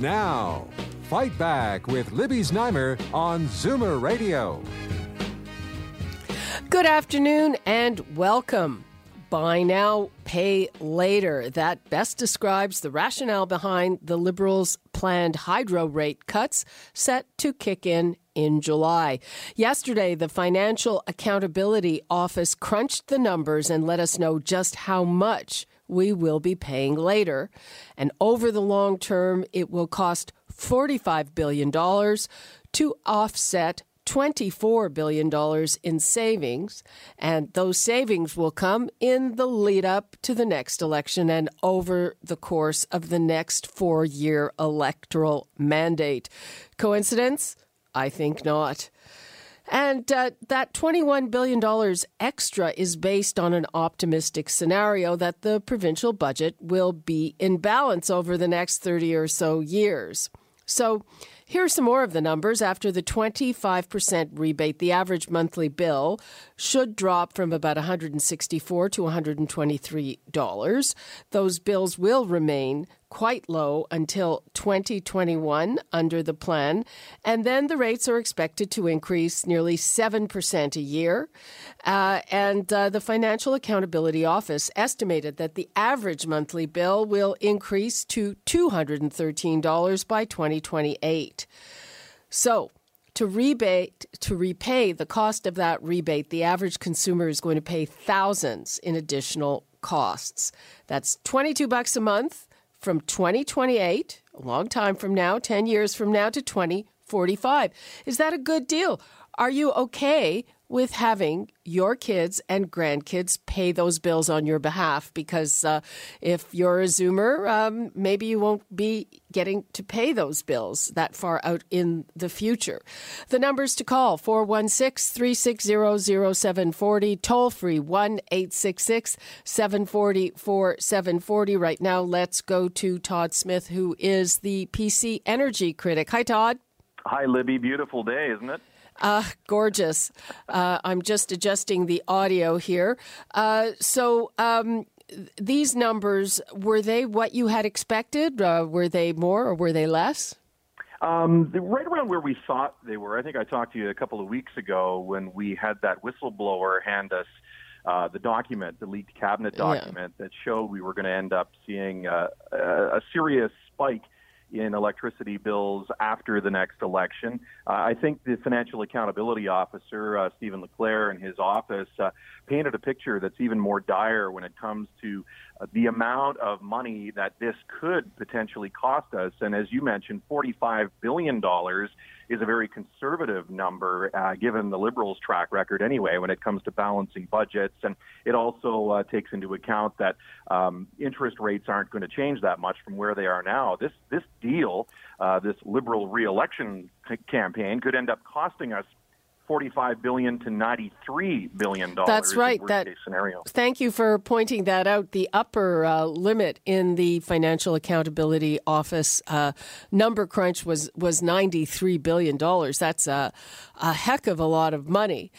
Now, Fight Back with Libby Znaimer on Zoomer Radio. Good afternoon and welcome. Buy now, pay later. That best describes the rationale behind the Liberals' planned hydro rate cuts set to kick in in July. Yesterday, the Financial Accountability Office crunched the numbers and let us know just how much we will be paying later. And over the long term, it will cost $45 billion to offset $24 billion in savings. And those savings will come in the lead up to the next election and over the course of the next four year electoral mandate. Coincidence? I think not. And uh, that $21 billion extra is based on an optimistic scenario that the provincial budget will be in balance over the next 30 or so years. So here's some more of the numbers. After the 25% rebate, the average monthly bill should drop from about 164 to $123. Those bills will remain quite low until 2021 under the plan, and then the rates are expected to increase nearly 7% a year. Uh, and uh, the Financial Accountability Office estimated that the average monthly bill will increase to $213 by 2028. So, to rebate to repay the cost of that rebate, the average consumer is going to pay thousands in additional costs. That's 22 bucks a month from 2028, a long time from now, 10 years from now to 2045. Is that a good deal? Are you okay with having your kids and grandkids pay those bills on your behalf because uh, if you're a Zoomer, um, maybe you won't be getting to pay those bills that far out in the future. The numbers to call 416 360 0740, toll free 1 866 740 4740. Right now, let's go to Todd Smith, who is the PC Energy critic. Hi, Todd. Hi, Libby. Beautiful day, isn't it? Uh, gorgeous. Uh, I'm just adjusting the audio here. Uh, so, um, these numbers were they what you had expected? Uh, were they more or were they less? Um, right around where we thought they were. I think I talked to you a couple of weeks ago when we had that whistleblower hand us uh, the document, the leaked cabinet document yeah. that showed we were going to end up seeing uh, a serious spike in electricity bills after the next election. Uh, I think the Financial Accountability Officer, uh, Stephen LeClair, and his office uh, painted a picture that's even more dire when it comes to the amount of money that this could potentially cost us. And as you mentioned, $45 billion is a very conservative number uh, given the Liberals' track record anyway when it comes to balancing budgets. And it also uh, takes into account that um, interest rates aren't going to change that much from where they are now. This, this deal, uh, this Liberal reelection c- campaign, could end up costing us 45 billion to 93 billion dollars. That's right. that scenario. Thank you for pointing that out. The upper uh, limit in the Financial Accountability Office uh, number crunch was was 93 billion dollars. That's a a heck of a lot of money.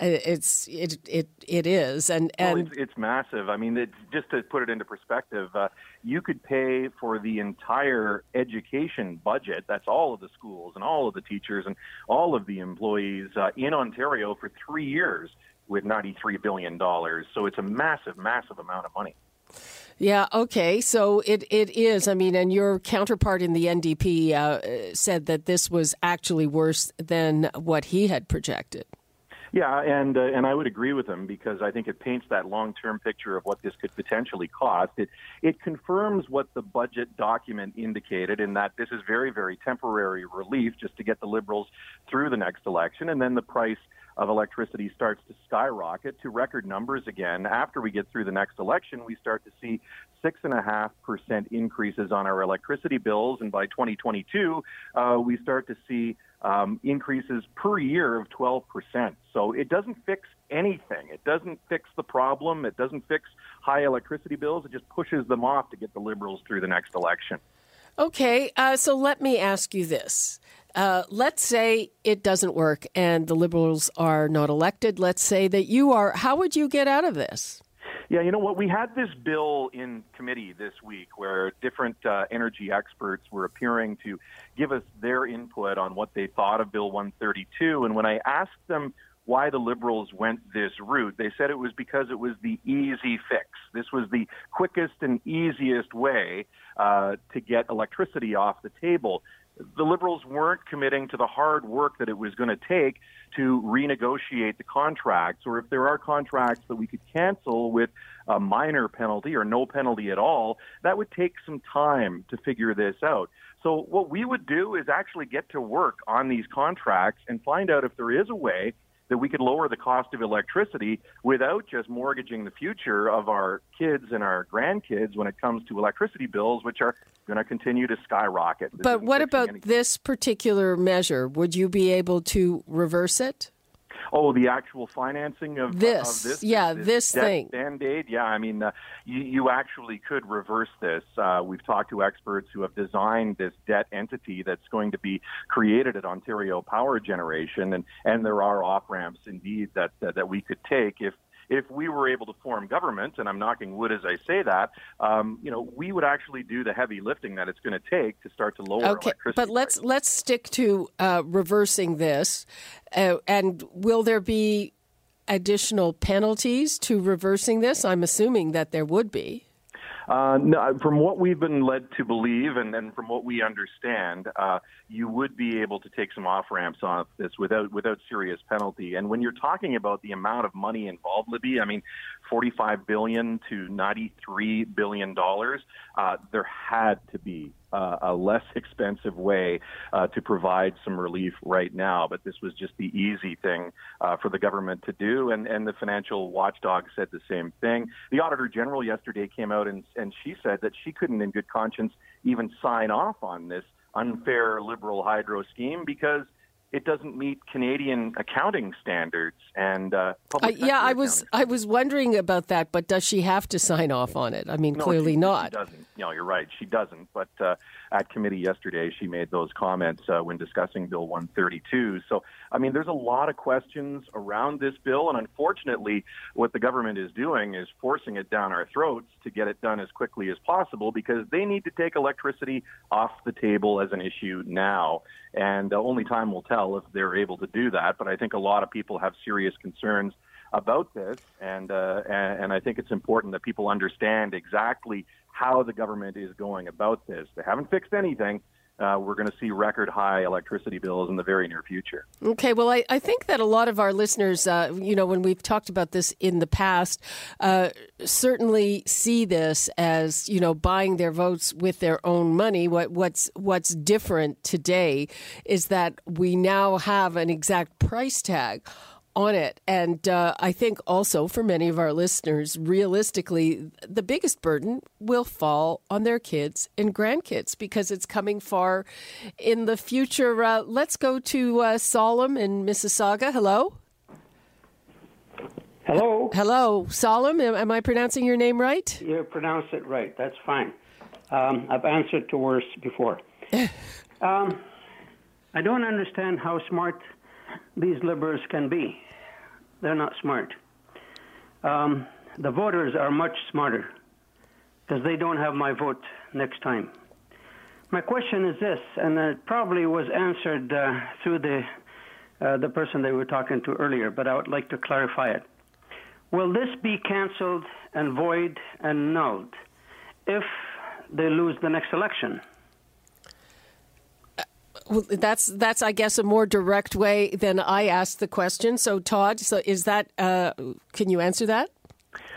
It's it it it is, and and well, it's, it's, massive. I mean, it's, just to put it into perspective, uh, you could pay for the entire education budget. That's all of the schools and all of the teachers and all of the employees uh, in Ontario for three years with ninety-three billion dollars. So it's a massive, massive amount of money. Yeah. Okay. So it, it is. I mean, and your counterpart in the NDP uh, said that this was actually worse than what he had projected. Yeah, and uh, and I would agree with him because I think it paints that long-term picture of what this could potentially cost. It it confirms what the budget document indicated in that this is very very temporary relief just to get the Liberals through the next election, and then the price of electricity starts to skyrocket to record numbers again. After we get through the next election, we start to see six and a half percent increases on our electricity bills, and by 2022, uh, we start to see um, increases per year of 12 percent. So it doesn't fix anything. It doesn't fix the problem. It doesn't fix high electricity bills. It just pushes them off to get the Liberals through the next election. Okay, uh, so let me ask you this. Uh, let's say it doesn't work and the Liberals are not elected. Let's say that you are. How would you get out of this? Yeah, you know what? We had this bill in committee this week where different uh, energy experts were appearing to give us their input on what they thought of Bill 132. And when I asked them why the Liberals went this route, they said it was because it was the easy fix. This was the quickest and easiest way uh, to get electricity off the table the Liberals weren't committing to the hard work that it was going to take to renegotiate the contracts, or if there are contracts that we could cancel with a minor penalty or no penalty at all, that would take some time to figure this out. So, what we would do is actually get to work on these contracts and find out if there is a way that we could lower the cost of electricity without just mortgaging the future of our kids and our grandkids when it comes to electricity bills, which are going to continue to skyrocket. This but what about anything. this particular measure? Would you be able to reverse it? Oh, the actual financing of this, of this yeah, this, this thing, band aid. Yeah, I mean, uh, you, you actually could reverse this. Uh, we've talked to experts who have designed this debt entity that's going to be created at Ontario Power Generation, and and there are off ramps indeed that, that that we could take if if we were able to form government, and I'm knocking wood as I say that, um, you know, we would actually do the heavy lifting that it's going to take to start to lower okay, but let's prices. let's stick to uh, reversing this, uh, and will there be additional penalties to reversing this? I'm assuming that there would be. Uh, no, from what we've been led to believe, and, and from what we understand, uh, you would be able to take some off ramps off this without without serious penalty. And when you're talking about the amount of money involved, Libby, I mean, 45 billion to 93 billion dollars, uh, there had to be uh, a less expensive way uh, to provide some relief right now. But this was just the easy thing uh, for the government to do, and and the financial watchdog said the same thing. The auditor general yesterday came out and and she said that she couldn't, in good conscience, even sign off on this unfair liberal hydro scheme because it doesn't meet Canadian accounting standards and uh, uh, yeah, I was I was wondering about that, but does she have to sign off on it? I mean, no, clearly she, not. She doesn't. No, you're right. She doesn't. But uh, at committee yesterday, she made those comments uh, when discussing Bill 132. So, I mean, there's a lot of questions around this bill, and unfortunately, what the government is doing is forcing it down our throats to get it done as quickly as possible because they need to take electricity off the table as an issue now. And uh, only time will tell if they're able to do that. But I think a lot of people have serious concerns about this, and, uh, and and I think it's important that people understand exactly how the government is going about this. They haven't fixed anything. Uh, we're going to see record high electricity bills in the very near future. Okay, well, I, I think that a lot of our listeners, uh, you know, when we've talked about this in the past, uh, certainly see this as you know buying their votes with their own money. What, what's what's different today is that we now have an exact price tag on it. And uh, I think also for many of our listeners, realistically, the biggest burden will fall on their kids and grandkids because it's coming far in the future. Uh, let's go to uh, Solemn in Mississauga. Hello. Hello. Hello, Solemn. Am, am I pronouncing your name right? You pronounce it right. That's fine. Um, I've answered to worse before. um, I don't understand how smart these liberals can be. They're not smart. Um, the voters are much smarter because they don't have my vote next time. My question is this, and it probably was answered uh, through the uh, the person they were talking to earlier, but I would like to clarify it. Will this be canceled and void and nulled if they lose the next election? Well, that's that's I guess a more direct way than I asked the question. So Todd, so is that uh, can you answer that?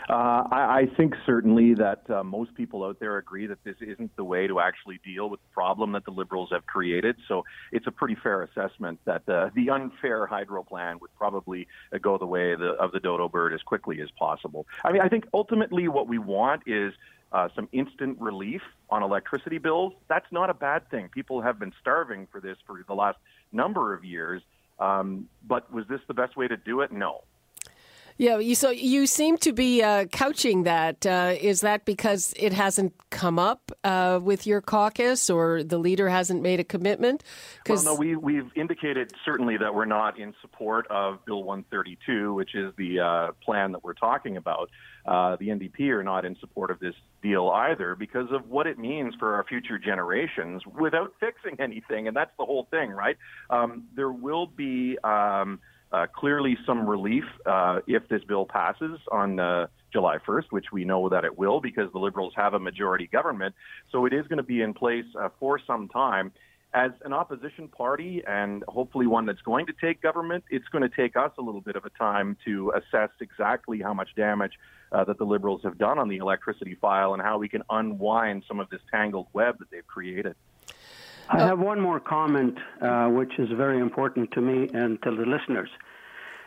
Uh, I, I, think certainly that uh, most people out there agree that this isn't the way to actually deal with the problem that the Liberals have created. So it's a pretty fair assessment that uh, the unfair hydro plan would probably uh, go the way the, of the dodo bird as quickly as possible. I mean, I think ultimately what we want is uh, some instant relief on electricity bills. That's not a bad thing. People have been starving for this for the last number of years. Um, but was this the best way to do it? No. Yeah, you, so you seem to be uh, couching that. Uh, is that because it hasn't come up uh, with your caucus, or the leader hasn't made a commitment? Well, no, we, we've indicated certainly that we're not in support of Bill 132, which is the uh, plan that we're talking about. Uh, the NDP are not in support of this deal either because of what it means for our future generations without fixing anything, and that's the whole thing, right? Um, there will be. Um, uh, clearly some relief uh, if this bill passes on uh, July 1st, which we know that it will because the Liberals have a majority government. So it is going to be in place uh, for some time. As an opposition party and hopefully one that's going to take government, it's going to take us a little bit of a time to assess exactly how much damage uh, that the Liberals have done on the electricity file and how we can unwind some of this tangled web that they've created. I have one more comment, uh, which is very important to me and to the listeners.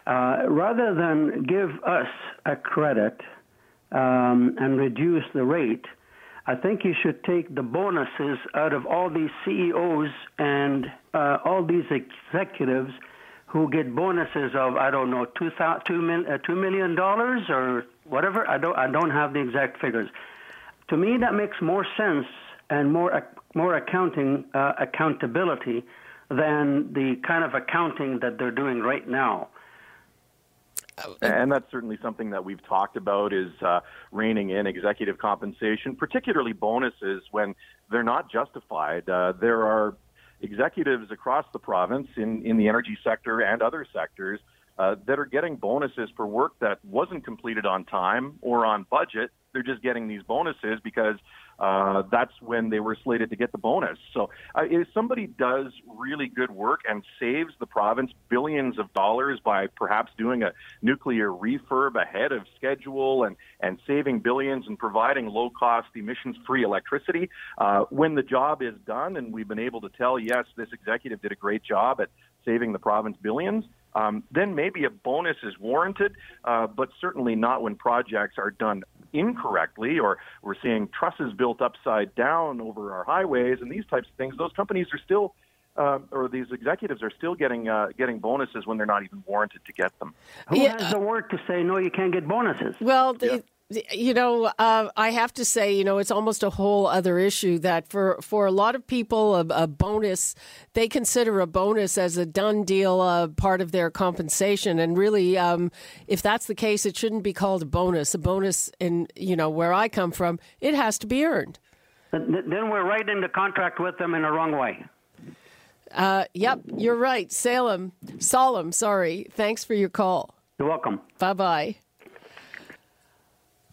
Uh, rather than give us a credit um, and reduce the rate, I think you should take the bonuses out of all these CEOs and uh, all these executives who get bonuses of I don't know two, two, mil, uh, $2 million or whatever. I don't I don't have the exact figures. To me, that makes more sense and more more accounting uh, accountability than the kind of accounting that they're doing right now. And that's certainly something that we've talked about is uh, reining in executive compensation, particularly bonuses when they're not justified. Uh, there are executives across the province in, in the energy sector and other sectors uh, that are getting bonuses for work that wasn't completed on time or on budget. They're just getting these bonuses because uh, that's when they were slated to get the bonus. So uh, if somebody does really good work and saves the province billions of dollars by perhaps doing a nuclear refurb ahead of schedule and, and saving billions and providing low cost emissions free electricity, uh, when the job is done and we've been able to tell, yes, this executive did a great job at saving the province billions, um, then maybe a bonus is warranted, uh, but certainly not when projects are done incorrectly or we're seeing trusses built upside down over our highways and these types of things. Those companies are still. Uh, or these executives are still getting uh, getting bonuses when they're not even warranted to get them. Who yeah. has the word to say no? You can't get bonuses. Well, the, yeah you know, uh, I have to say, you know, it's almost a whole other issue that for, for a lot of people, a, a bonus, they consider a bonus as a done deal, uh, part of their compensation. And really, um, if that's the case, it shouldn't be called a bonus. A bonus, in, you know, where I come from, it has to be earned. Then we're right into contract with them in the wrong way. Uh, yep, you're right. Salem, Solemn, sorry. Thanks for your call. You're welcome. Bye bye.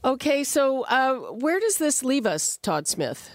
Okay, so uh, where does this leave us, Todd Smith?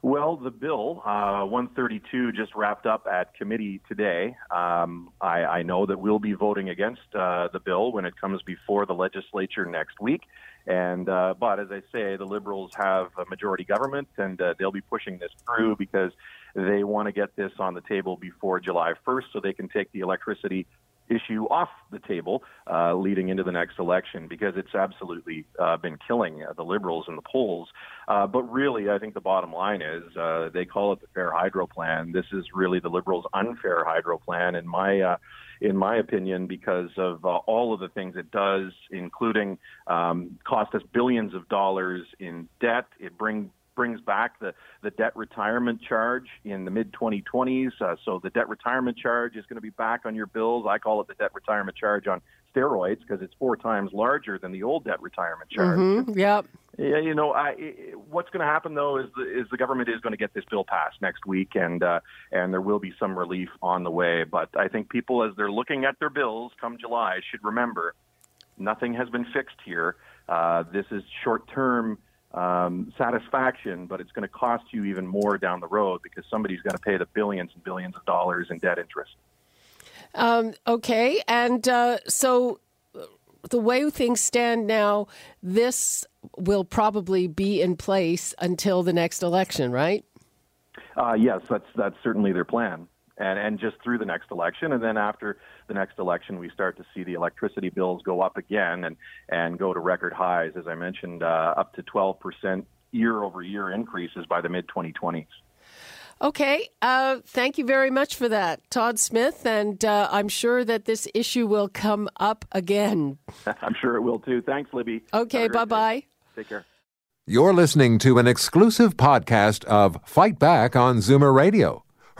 Well, the bill, uh, 132, just wrapped up at committee today. Um, I, I, know that we'll be voting against uh, the bill when it comes before the legislature next week. And uh, but as I say, the Liberals have a majority government, and uh, they'll be pushing this through because they want to get this on the table before July 1st, so they can take the electricity issue off the table uh, leading into the next election because it's absolutely uh, been killing uh, the Liberals in the polls. Uh, but really, I think the bottom line is uh, they call it the Fair Hydro Plan. This is really the Liberals' unfair hydro plan, in my in my opinion, because of all of the things it does, including um, cost us billions of dollars in debt. It brings brings back the, the debt retirement charge in the mid 2020s. Uh, so the debt retirement charge is going to be back on your bills. I call it the debt retirement charge on steroids because it's four times larger than the old debt retirement charge. Mm-hmm. Yep. Yeah, you know, I, what's going to happen though is the, is the government is going to get this bill passed next week, and uh, and there will be some relief on the way. But I think people, as they're looking at their bills come July, should remember nothing has been fixed here. Uh, this is short term um, satisfaction, but it's going to cost you even more down the road because somebody's got to pay the billions and billions of dollars in debt interest. Um, okay, and uh, so the way things stand now, this will probably be in place until the next election, right? Uh, yes, that's that's certainly their plan, and and just through the next election, and then after the next election, we start to see the electricity bills go up again and and go to record highs, as I mentioned, uh, up to 12 percent year over year increases by the mid 2020s. Okay, uh, thank you very much for that, Todd Smith, and uh, I'm sure that this issue will come up again. I'm sure it will too. Thanks, Libby. Okay, bye bye. Take care. You're listening to an exclusive podcast of Fight Back on Zoomer Radio,